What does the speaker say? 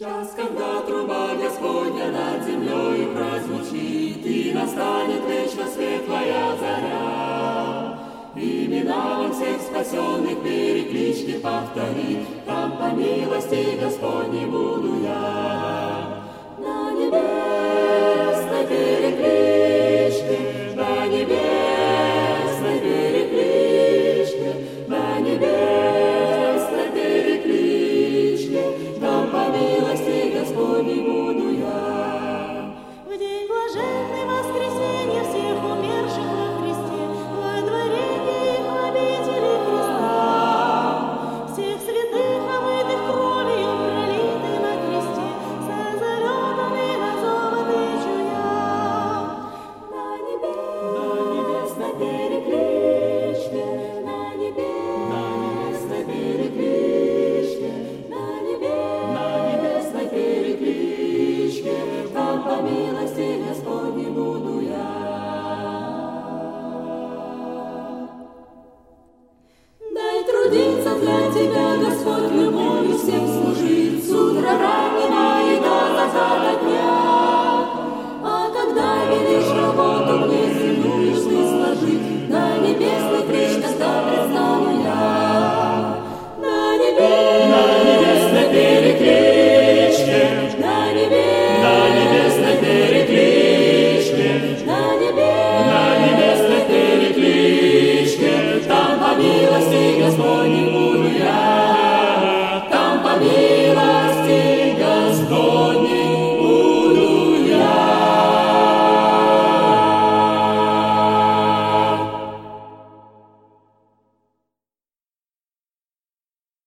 Час, когда труба Господня над землей прозвучит, И настанет вечно светлая заря. Имена вам всех спасенных переклички повторит, Там по милости Господь трудится для тебя Господь любовью милости Господнему.